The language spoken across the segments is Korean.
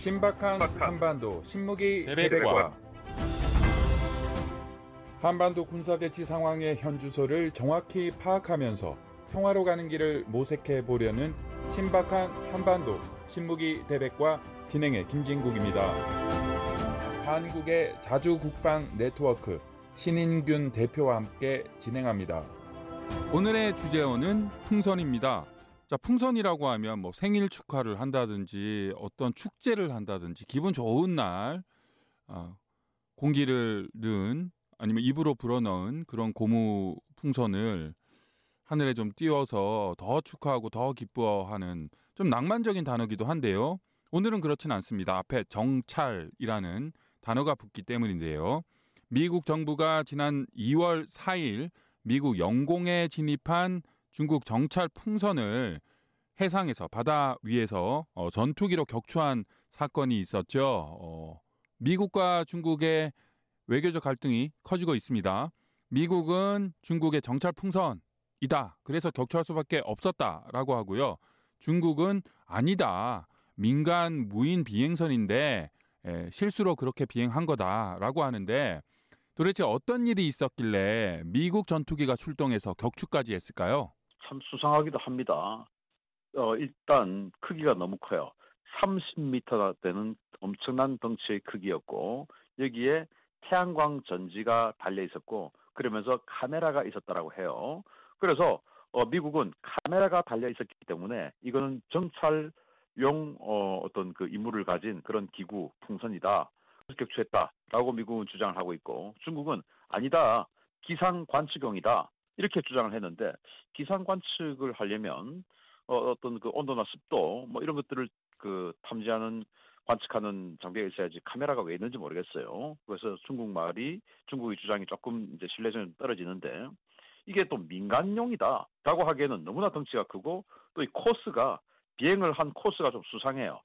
신박한 한반도 신무기 대백과. 한반도 군사대치 상황의 현주소를 정확히 파악하면서 평화로 가는 길을 모색해 보려는 신박한 한반도 신무기 대백과 진행의 김진국입니다. 한국의 자주 국방 네트워크 신인균 대표와 함께 진행합니다. 오늘의 주제어는 풍선입니다. 자, 풍선이라고 하면 뭐 생일 축하를 한다든지 어떤 축제를 한다든지 기분 좋은 날 어, 공기를 넣은 아니면 입으로 불어넣은 그런 고무 풍선을 하늘에 좀 띄워서 더 축하하고 더 기뻐하는 좀 낭만적인 단어기도 한데요. 오늘은 그렇진 않습니다. 앞에 정찰이라는 단어가 붙기 때문인데요. 미국 정부가 지난 2월 4일 미국 영공에 진입한 중국 정찰 풍선을 해상에서 바다 위에서 어, 전투기로 격추한 사건이 있었죠. 어, 미국과 중국의 외교적 갈등이 커지고 있습니다. 미국은 중국의 정찰 풍선이다. 그래서 격추할 수밖에 없었다라고 하고요. 중국은 아니다. 민간 무인 비행선인데 에, 실수로 그렇게 비행한 거다라고 하는데 도대체 어떤 일이 있었길래 미국 전투기가 출동해서 격추까지 했을까요? 참 수상하기도 합니다. 어, 일단 크기가 너무 커요. 30m나 되는 엄청난 덩치의 크기였고 여기에 태양광 전지가 달려 있었고 그러면서 카메라가 있었다라고 해요. 그래서 어, 미국은 카메라가 달려 있었기 때문에 이거는 정찰용 어, 어떤 그 임무를 가진 그런 기구 풍선이다. 격추했다라고 미국은 주장을 하고 있고 중국은 아니다 기상 관측용이다 이렇게 주장을 했는데 기상 관측을 하려면 어, 어떤 그 온도나 습도 뭐 이런 것들을 그 탐지하는 관측하는 장비가 있어야지 카메라가 왜 있는지 모르겠어요. 그래서 중국 말이 중국의 주장이 조금 이제 신뢰성이 떨어지는데 이게 또 민간용이다라고 하기에는 너무나 덩치가 크고 또 이 코스가 비행을 한 코스가 좀 수상해요.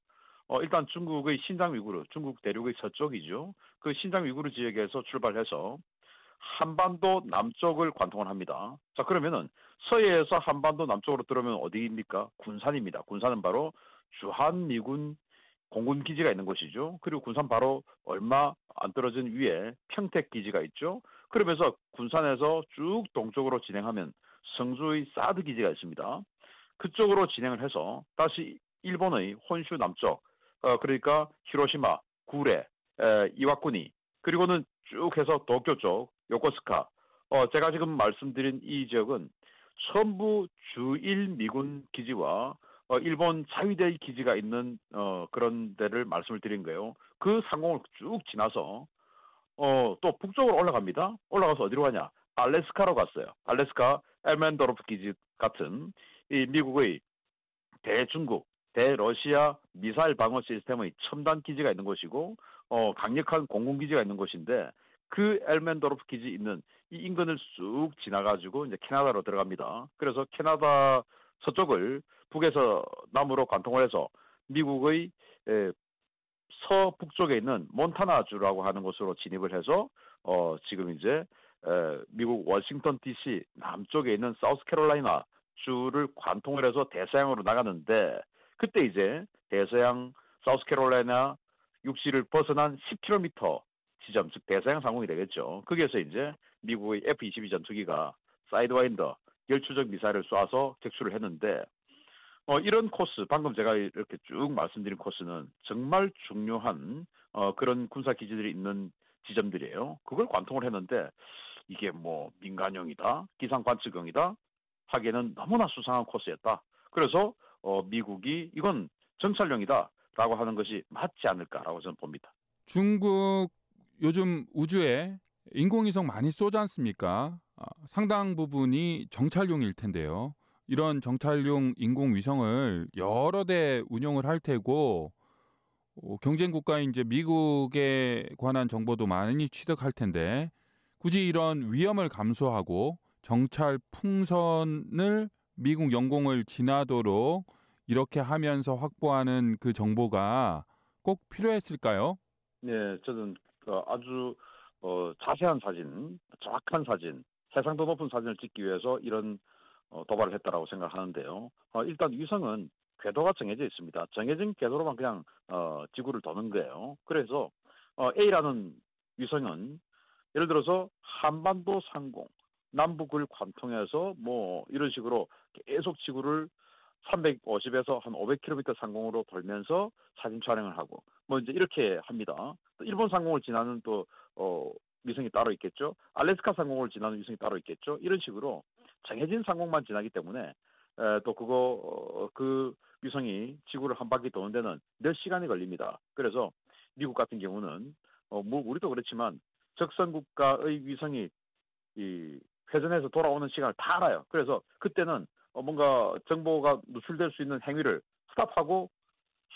어, 일단 중국의 신장 위구르, 중국 대륙의 서쪽이죠. 그 신장 위구르 지역에서 출발해서 한반도 남쪽을 관통을 합니다. 자, 그러면은 서해에서 한반도 남쪽으로 들어오면 어디입니까? 군산입니다. 군산은 바로 주한미군 공군 기지가 있는 곳이죠. 그리고 군산 바로 얼마 안 떨어진 위에 평택 기지가 있죠. 그러면서 군산에서 쭉 동쪽으로 진행하면 성주의 사드 기지가 있습니다. 그쪽으로 진행을 해서 다시 일본의 혼슈 남쪽, 어, 그러니까 히로시마, 구레, 에, 이와쿠니, 그리고는 쭉 해서 도쿄 쪽, 요코스카. 어, 제가 지금 말씀드린 이 지역은 전부 주일 미군 기지와 어, 일본 자위대 기지가 있는 어, 그런 데를 말씀을 드린 거예요. 그 상공을 쭉 지나서 어, 또 북쪽으로 올라갑니다. 올라가서 어디로 가냐? 알래스카로 갔어요. 알래스카 엘멘도르프 기지 같은 이 미국의 대중국, 대러시아 미사일 방어 시스템의 첨단 기지가 있는 곳이고 어, 강력한 공군 기지가 있는 곳인데 그 엘멘도르프 기지 있는 이 인근을 쑥 지나가지고 이제 캐나다로 들어갑니다. 그래서 캐나다 서쪽을 북에서 남으로 관통을 해서 미국의 에, 서북쪽에 있는 몬타나주라고 하는 곳으로 진입을 해서 어, 지금 이제 에, 미국 워싱턴 DC 남쪽에 있는 사우스캐롤라이나 주를 관통을 해서 대서양으로 나가는데 그때 이제 대서양 사우스캐롤라이나 육지를 벗어난 10km 지점, 즉 대서양 상공이 되겠죠. 거기에서 이제 미국의 F-22 전투기가 사이드와인더 열추적 미사일을 쏴서 격추를 했는데 어, 이런 코스, 방금 제가 이렇게 쭉 말씀드린 코스는 정말 중요한 어, 그런 군사 기지들이 있는 지점들이에요. 그걸 관통을 했는데 이게 뭐 민간용이다, 기상 관측용이다 하기에는 너무나 수상한 코스였다. 그래서 어, 미국이 이건 정찰용이다라고 하는 것이 맞지 않을까라고 저는 봅니다. 중국 요즘 우주에 인공위성 많이 쏘지 않습니까? 아, 상당 부분이 정찰용일 텐데요. 이런 정찰용 인공위성을 여러 대 운용을 할 테고 어, 경쟁 국가인 이제 미국에 관한 정보도 많이 취득할 텐데 굳이 이런 위험을 감수하고 정찰 풍선을 미국 영공을 지나도록 이렇게 하면서 확보하는 그 정보가 꼭 필요했을까요? 네, 저는 어, 아주 어, 자세한 사진, 정확한 사진, 해상도 높은 사진을 찍기 위해서 이런 어, 도발을 했다라고 생각하는데요. 어, 일단 위성은 궤도가 정해져 있습니다. 정해진 궤도로만 그냥 어, 지구를 도는 거예요. 그래서 어, A라는 위성은 예를 들어서 한반도 상공, 남북을 관통해서 뭐 이런 식으로 계속 지구를 350에서 한 500km 상공으로 돌면서 사진 촬영을 하고 뭐 이제 이렇게 합니다. 또 일본 상공을 지나는 또 어, 위성이 따로 있겠죠. 알래스카 상공을 지나는 위성이 따로 있겠죠. 이런 식으로 정해진 상공만 지나기 때문에 에, 또 그거 어, 그 위성이 지구를 한 바퀴 도는 데는 몇 시간이 걸립니다. 그래서 미국 같은 경우는 어, 뭐 우리도 그렇지만 적선 국가의 위성이 이 회전해서 돌아오는 시간을 다 알아요. 그래서 그때는 어, 뭔가 정보가 누출될 수 있는 행위를 스탑하고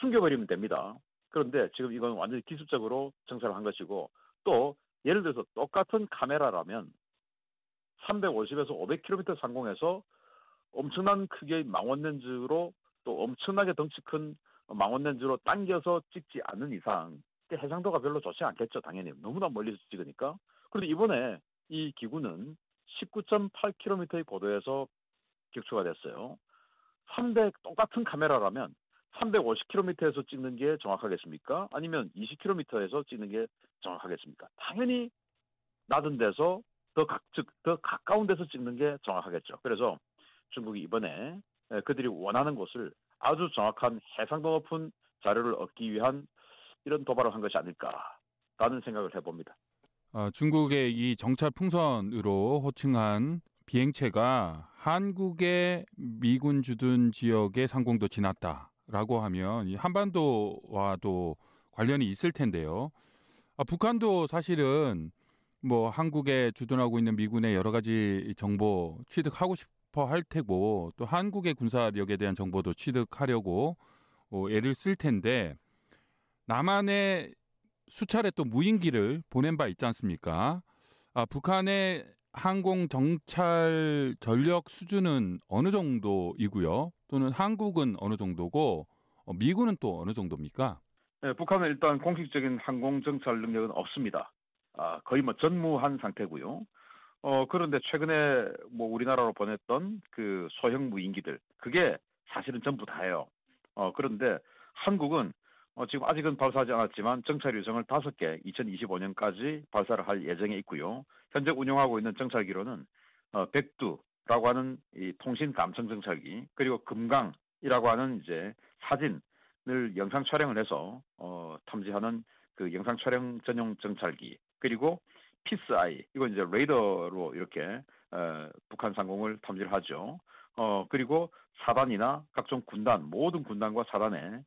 숨겨버리면 됩니다. 그런데 지금 이건 완전히 기술적으로 정찰을 한 것이고 또 예를 들어서 똑같은 카메라라면 350에서 500km 상공에서 엄청난 크기의 망원 렌즈로 또 엄청나게 덩치 큰 망원 렌즈로 당겨서 찍지 않는 이상 해상도가 별로 좋지 않겠죠 당연히 너무나 멀리서 찍으니까 그런데 이번에 이 기구는 19.8km의 고도에서 격추가 됐어요. 300 똑같은 카메라라면 350km에서 찍는 게 정확하겠습니까? 아니면 20km에서 찍는 게 정확하겠습니까? 당연히 낮은 데서 더, 각, 즉, 더 가까운 데서 찍는 게 정확하겠죠. 그래서 중국이 이번에 그들이 원하는 곳을 아주 정확한 해상도 높은 자료를 얻기 위한 이런 도발을 한 것이 아닐까라는 생각을 해봅니다. 어, 중국의 이 정찰 풍선으로 호칭한 비행체가 한국의 미군 주둔 지역의 상공도 지났다라고 하면 한반도와도 관련이 있을 텐데요. 아, 북한도 사실은 뭐 한국에 주둔하고 있는 미군의 여러 가지 정보 취득하고 싶어 할 테고 또 한국의 군사력에 대한 정보도 취득하려고 어, 애를 쓸 텐데 남한의 수차례 또 무인기를 보낸 바 있지 않습니까? 아, 북한의 항공 정찰 전력 수준은 어느 정도이고요? 또는 한국은 어느 정도고 어, 미군은 또 어느 정도입니까? 네, 북한은 일단 공식적인 항공 정찰 능력은 없습니다. 아, 거의 뭐 전무한 상태고요. 어, 그런데 최근에 뭐 우리나라로 보냈던 그 소형 무인기들 그게 사실은 전부 다예요. 어, 그런데 한국은 어, 지금 아직은 발사하지 않았지만 정찰 위성을 다섯 개 2025년까지 발사를 할 예정에 있고요. 현재 운영하고 있는 정찰기로는 어, 백두라고 하는 이 통신 감청 정찰기 그리고 금강이라고 하는 이제 사진을 영상 촬영을 해서 어, 탐지하는 그 영상 촬영 전용 정찰기 그리고 피스아이 이건 이제 레이더로 이렇게 어, 북한 상공을 탐지를 하죠. 어 그리고 사단이나 각종 군단 모든 군단과 사단에 에,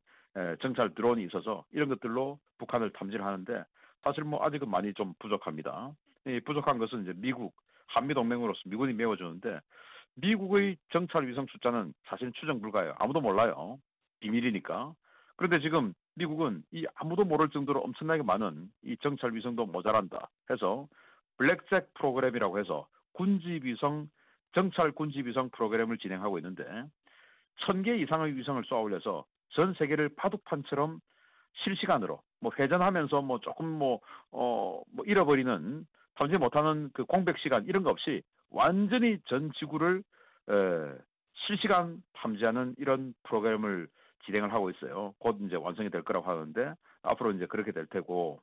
정찰 드론이 있어서 이런 것들로 북한을 탐지를 하는데 사실 뭐 아직은 많이 좀 부족합니다. 이 부족한 것은 이제 미국 한미 동맹으로서 미군이 메워주는데 미국의 정찰 위성 숫자는 사실 추정 불가해요. 아무도 몰라요. 비밀이니까. 그런데 지금 미국은 이 아무도 모를 정도로 엄청나게 많은 이 정찰 위성도 모자란다 해서 블랙잭 프로그램이라고 해서 군지 위성 정찰 군지 위성 프로그램을 진행하고 있는데 천 개 이상의 위성을 쏘아 올려서 전 세계를 바둑판처럼 실시간으로 뭐 회전하면서 뭐 조금 뭐 어, 뭐 잃어버리는 탐지 못하는 그 공백 시간 이런 거 없이 완전히 전 지구를 에, 실시간 탐지하는 이런 프로그램을 진행을 하고 있어요. 곧 이제 완성이 될 거라고 하는데 앞으로 이제 그렇게 될 테고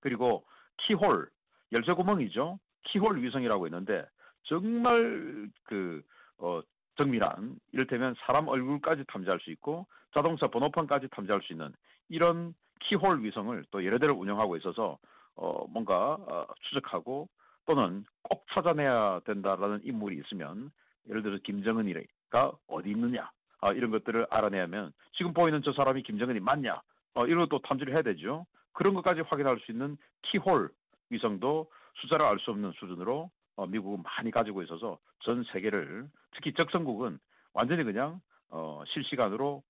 그리고 키홀 열쇠 구멍이죠. 키홀 위성이라고 있는데 정말 그 어, 정밀한 이를테면 사람 얼굴까지 탐지할 수 있고 자동차 번호판까지 탐지할 수 있는 이런 키홀 위성을 또 여러 대를 운영하고 있어서 어, 뭔가 어, 추적하고 또는 꼭 찾아내야 된다라는 인물이 있으면 예를 들어서 김정은이가 어디 있느냐 어, 이런 것들을 알아내면 지금 보이는 저 사람이 김정은이 맞냐 어, 이런 것도 탐지를 해야 되죠. 그런 것까지 확인할 수 있는 키홀 위성도 숫자를 알 수 없는 수준으로 어, 미국은 많이 가지고 있어서 전 세계를 특히 적성국은 완전히 그냥 어, 실시간으로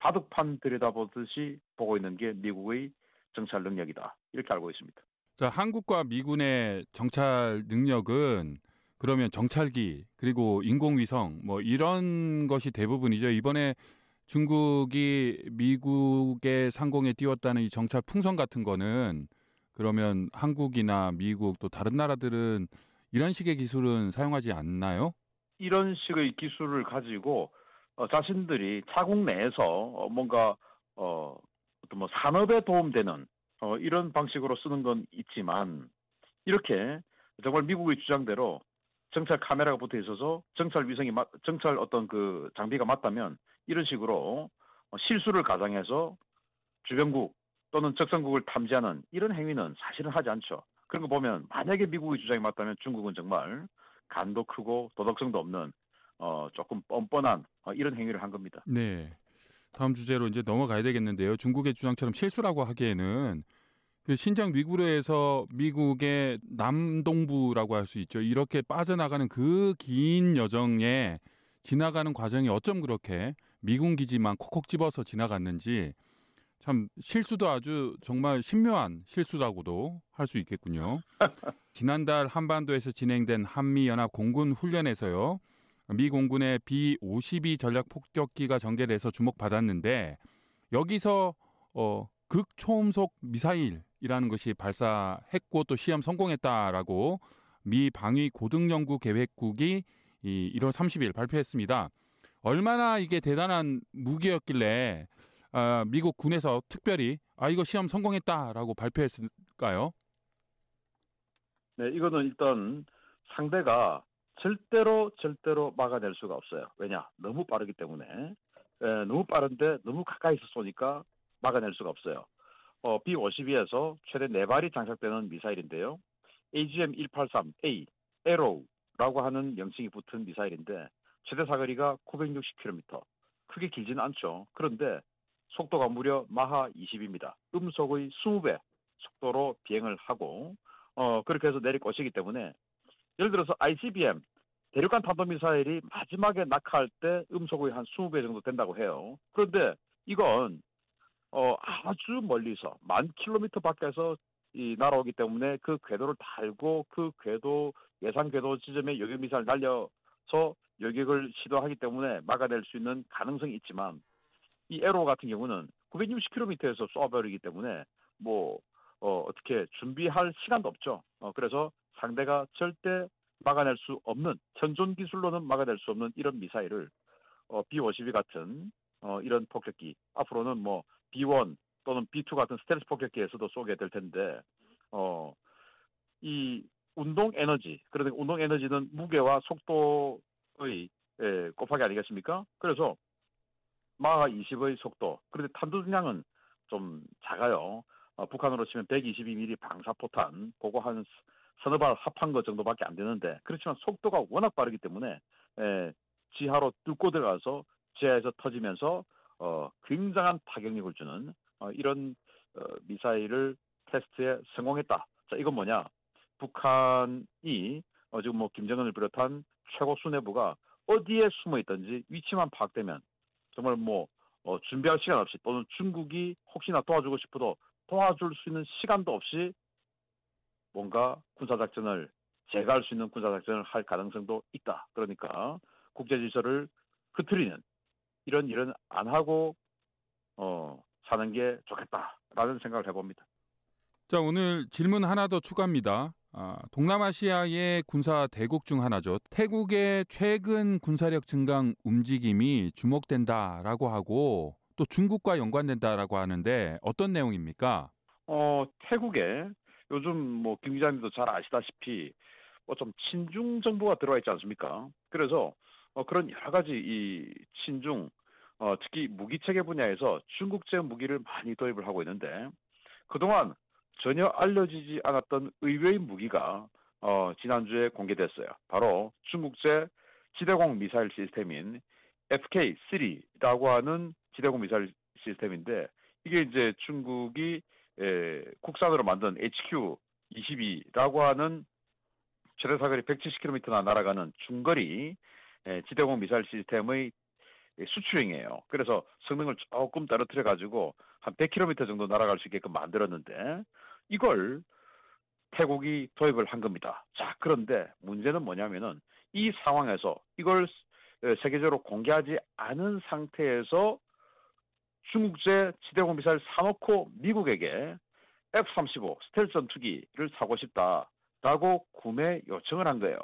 바둑판 들여다보듯이 보고 있는 게 미국의 정찰 능력이다 이렇게 알고 있습니다. 자, 한국과 미군의 정찰 능력은 그러면 정찰기 그리고 인공위성 뭐 이런 것이 대부분이죠. 이번에 중국이 미국의 상공에 띄웠다는 이 정찰 풍선 같은 거는 그러면 한국이나 미국 또 다른 나라들은 이런 식의 기술은 사용하지 않나요? 이런 식의 기술을 가지고 어, 자신들이 자국 내에서 어, 뭔가 어, 어떤 뭐 산업에 도움되는 어, 이런 방식으로 쓰는 건 있지만 이렇게 정말 미국의 주장대로 정찰 카메라가 붙어 있어서 정찰 위성이 맞, 정찰 어떤 그 장비가 맞다면 이런 식으로 어, 실수를 가장해서 주변국 또는 적성국을 탐지하는 이런 행위는 사실은 하지 않죠. 그런 거 보면 만약에 미국의 주장이 맞다면 중국은 정말 간도 크고 도덕성도 없는 어, 조금 뻔뻔한 어, 이런 행위를 한 겁니다. 네. 다음 주제로 이제 넘어가야 되겠는데요. 중국의 주장처럼 실수라고 하기에는 그 신장 위구르에서 미국의 남동부라고 할 수 있죠. 이렇게 빠져나가는 그 긴 여정에 지나가는 과정이 어쩜 그렇게 미군 기지만 콕콕 집어서 지나갔는지 참 실수도 아주 정말 신묘한 실수라고도 할 수 있겠군요. 지난달 한반도에서 진행된 한미 연합 공군 훈련에서요. 미 공군의 B-52 전략 폭격기가 전개돼서 주목받았는데 여기서 어, 극초음속 미사일이라는 것이 발사했고 또 시험 성공했다라고 미 방위 고등연구 계획국이 이 1월 30일 발표했습니다. 얼마나 이게 대단한 무기였길래 아, 미국 군에서 특별히 아 이거 시험 성공했다라고 발표했을까요? 네, 이거는 일단 상대가 절대로 절대로 막아낼 수가 없어요. 왜냐? 너무 빠르기 때문에 에, 너무 빠른데 너무 가까이서 쏘니까 막아낼 수가 없어요. 어, B-52에서 최대 4발이 장착되는 미사일인데요. AGM-183A, 에로우라고 하는 명칭이 붙은 미사일인데 최대 사거리가 960km. 크게 길지는 않죠. 그런데 속도가 무려 마하 20입니다. 음속의 20배 속도로 비행을 하고 어, 그렇게 해서 내릴 것이기 때문에 예를 들어서 ICBM 대륙간 탄도미사일이 마지막에 낙하할 때 음속의 한 20배 정도 된다고 해요. 그런데 이건 어, 아주 멀리서 만 킬로미터 밖에서 이 날아오기 때문에 그 궤도를 달고 그 궤도 예상 궤도 지점에 요격 미사일 날려서 요격을 시도하기 때문에 막아낼 수 있는 가능성이 있지만 이 에로 같은 경우는 960km에서 쏘아버리기 때문에 뭐 어, 어떻게 준비할 시간도 없죠. 어, 그래서 상대가 절대 막아낼 수 없는 현존 기술로는 막아낼 수 없는 이런 미사일을 어, B-52 같은 어, 이런 폭격기 앞으로는 뭐 B1 또는 B2 같은 스텔스 폭격기에서도 쏘게 될 텐데 어, 이 운동 에너지 그러니까 운동 에너지는 무게와 속도의 예, 곱하기 아니겠습니까? 그래서 마하 20의 속도 그런데 탄두량은 좀 작아요. 어, 북한으로 치면 122mm 방사포탄 그거 한 서너 발 합한 것 정도밖에 안 되는데 그렇지만 속도가 워낙 빠르기 때문에 에, 지하로 뚫고 들어가서 지하에서 터지면서 어, 굉장한 파격력을 주는 어, 이런 어, 미사일을 테스트에 성공했다. 자, 이건 뭐냐? 북한이 어, 지금 뭐 김정은을 비롯한 최고 수뇌부가 어디에 숨어 있든지 위치만 파악되면 정말 뭐 어, 준비할 시간 없이 또는 중국이 혹시나 도와주고 싶어도 도와줄 수 있는 시간도 없이 뭔가 군사작전을 제거할 수 있는 군사작전을 할 가능성도 있다. 그러니까 국제 질서를 흐트리는 이런 일은 안 하고 어, 사는 게 좋겠다라는 생각을 해봅니다. 자 오늘 질문 하나 더 추가합니다. 아, 동남아시아의 군사 대국 중 하나죠. 태국의 최근 군사력 증강 움직임이 주목된다라고 하고 또 중국과 연관된다라고 하는데 어떤 내용입니까? 어, 태국에 요즘 뭐 김 기자님도 잘 아시다시피 뭐 좀 친중 정부가 들어와 있지 않습니까? 그래서 어, 그런 여러 가지 이 친중 어, 특히 무기 체계 분야에서 중국 제 무기를 많이 도입을 하고 있는데 그동안 전혀 알려지지 않았던 의외의 무기가 어, 지난주에 공개됐어요. 바로 중국제 지대공 미사일 시스템인 FK3라고 하는 지대공 미사일 시스템인데 이게 이제 중국이 에, 국산으로 만든 HQ-22라고 하는 최대 사거리 170km나 날아가는 중거리 에, 지대공 미사일 시스템의 수출형이에요. 그래서 성능을 조금 떨어뜨려 가지고 한 100km 정도 날아갈 수 있게끔 만들었는데 이걸 태국이 도입을 한 겁니다. 자, 그런데 문제는 뭐냐면은 이 상황에서 이걸 세계적으로 공개하지 않은 상태에서 중국제 지대공 미사일 사놓고 미국에게 F-35 스텔스 전투기를 사고 싶다라고 구매 요청을 한 거예요.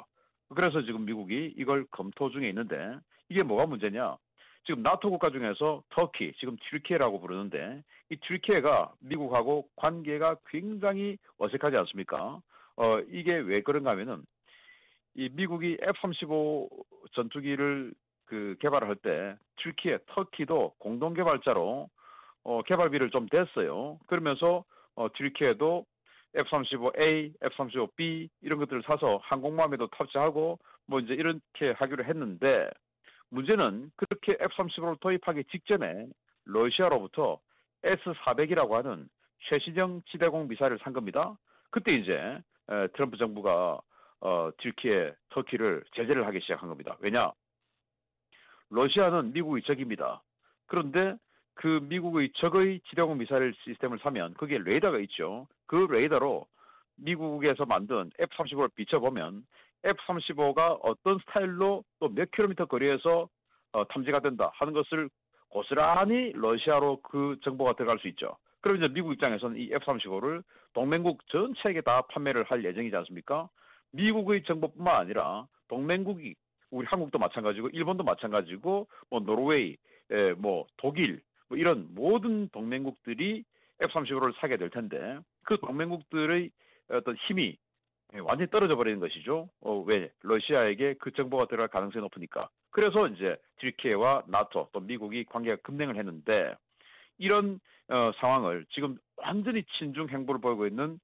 그래서 지금 미국이 이걸 검토 중에 있는데 이게 뭐가 문제냐? 지금 나토 국가 중에서 터키, 지금 튀르키예라고 부르는데 이 튀르키예가 미국하고 관계가 굉장히 어색하지 않습니까? 어 이게 왜 그런가 하면은 이 미국이 F-35 전투기를 그 개발을 할때 튀르키예, 터키도 공동 개발자로 어 개발비를 좀 댔어요. 그러면서 어 튀르키예도 F-35A, F-35B 이런 것들을 사서 항공모함에도 탑재하고 뭐 이제 이렇게 하기로 했는데 문제는 그렇게 F-35를 도입하기 직전에 러시아로부터 S-400이라고 하는 최신형 지대공 미사일을 산 겁니다. 그때 이제 트럼프 정부가 어, 튀르키예, 터키를 제재를 하기 시작한 겁니다. 왜냐? 러시아는 미국의 적입니다. 그런데 그 미국의 적의 지대공 미사일 시스템을 사면 거기에 레이더가 있죠. 그 레이더로 미국에서 만든 F-35를 비춰보면 F-35가 어떤 스타일로 또 몇 킬로미터 거리에서 어, 탐지가 된다 하는 것을 고스란히 러시아로 그 정보가 들어갈 수 있죠. 그럼 이제 미국 입장에서는 이 F-35를 동맹국 전체에게 다 판매를 할 예정이지 않습니까? 미국의 정보뿐만 아니라 동맹국이 우리 한국도 마찬가지고 일본도 마찬가지고 뭐 노르웨이, 에, 뭐 독일 뭐 이런 모든 동맹국들이 F-35를 사게 될 텐데 그 동맹국들의 어떤 힘이 완전히 떨어져 버리는 것이죠. 어, 왜? 러시아에게 그 정보가 들어갈 가능성이 높으니까. 그래서 이제 튀르키예와 나토 또 미국이 관계가 급냉을 했는데 이런 어, 상황을 지금 완전히 친중 행보를 보이고 있는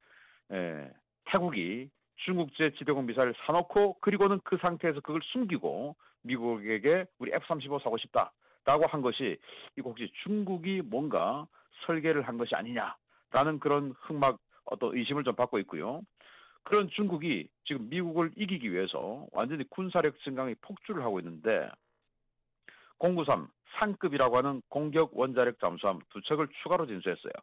에, 태국이 중국제 지대공 미사를 사놓고 그리고는 그 상태에서 그걸 숨기고 미국에게 우리 F-35 사고 싶다라고 한 것이 이거 혹시 중국이 뭔가 설계를 한 것이 아니냐라는 그런 흑막 어떤 의심을 좀 받고 있고요. 그런 중국이 지금 미국을 이기기 위해서 완전히 군사력 증강에 폭주를 하고 있는데 093 상급이라고 하는 공격 원자력 잠수함 두 척을 추가로 진수했어요.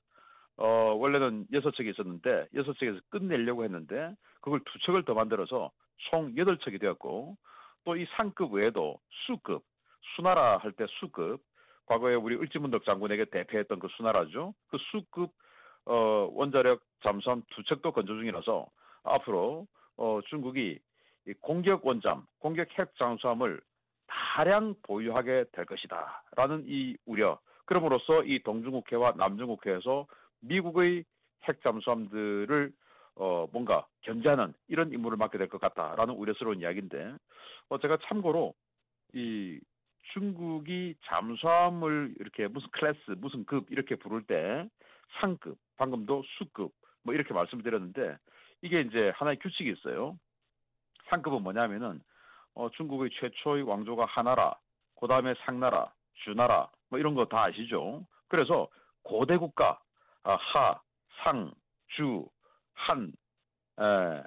어, 원래는 여섯 척이 있었는데 여섯 척에서 끝내려고 했는데 그걸 두 척을 더 만들어서 총 여덟 척이 되었고 또 이 상급 외에도 수급, 수나라 할 때 수급 과거에 우리 을지문덕 장군에게 대표했던 그 수나라죠. 그 수급 어, 원자력 잠수함 두 척도 건조 중이라서 앞으로 어, 중국이 공격 원잠, 공격 핵 잠수함을 다량 보유하게 될 것이다라는 이 우려. 그럼으로써 이 동중국해와 남중국해에서 미국의 핵 잠수함들을 어, 뭔가 견제하는 이런 임무를 맡게 될 것 같다라는 우려스러운 이야기인데 어, 제가 참고로 이 중국이 잠수함을 이렇게 무슨 클래스, 무슨 급 이렇게 부를 때 상급, 방금도 수급 뭐 이렇게 말씀드렸는데 이게 이제 하나의 규칙이 있어요. 상급은 뭐냐면은 어, 중국의 최초의 왕조가 하나라, 그 다음에 상나라, 주나라 뭐 이런 거 다 아시죠? 그래서 고대 국가 아, 하, 상, 주, 한, 에,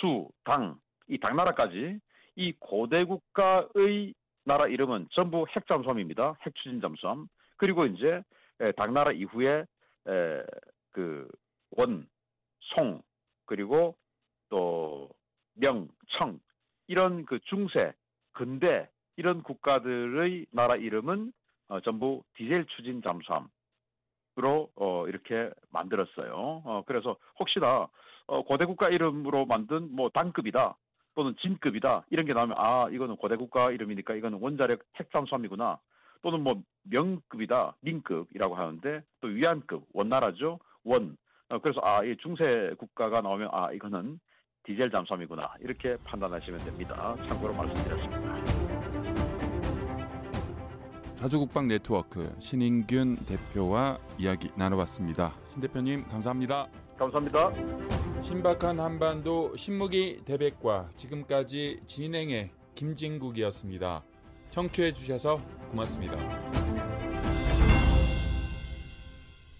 수, 당, 이 당나라까지 이 고대 국가의 나라 이름은 전부 핵잠수함입니다. 핵추진 잠수함. 그리고 이제 에, 당나라 이후에 에, 그 원, 송, 그리고 또 명, 청 이런 그 중세, 근대 이런 국가들의 나라 이름은 어, 전부 디젤 추진 잠수함으로 어, 이렇게 만들었어요. 어, 그래서 혹시나 어, 고대 국가 이름으로 만든 뭐 단급이다 또는 진급이다 이런 게 나오면 아 이거는 고대 국가 이름이니까 이거는 원자력 핵 잠수함이구나 또는 뭐 명급이다 민급이라고 하는데 또 위안급 원나라죠 원 어, 그래서 아, 이 중세 국가가 나오면 아, 이거는 디젤 잠수함이구나. 이렇게 판단하시면 됩니다. 참고로 말씀드렸습니다. 자주국방 네트워크 신인균 대표와 이야기 나눠봤습니다. 신 대표님 감사합니다. 감사합니다. 신박한 한반도 신무기 대백과 지금까지 진행의 김진국이었습니다. 청취해 주셔서 고맙습니다.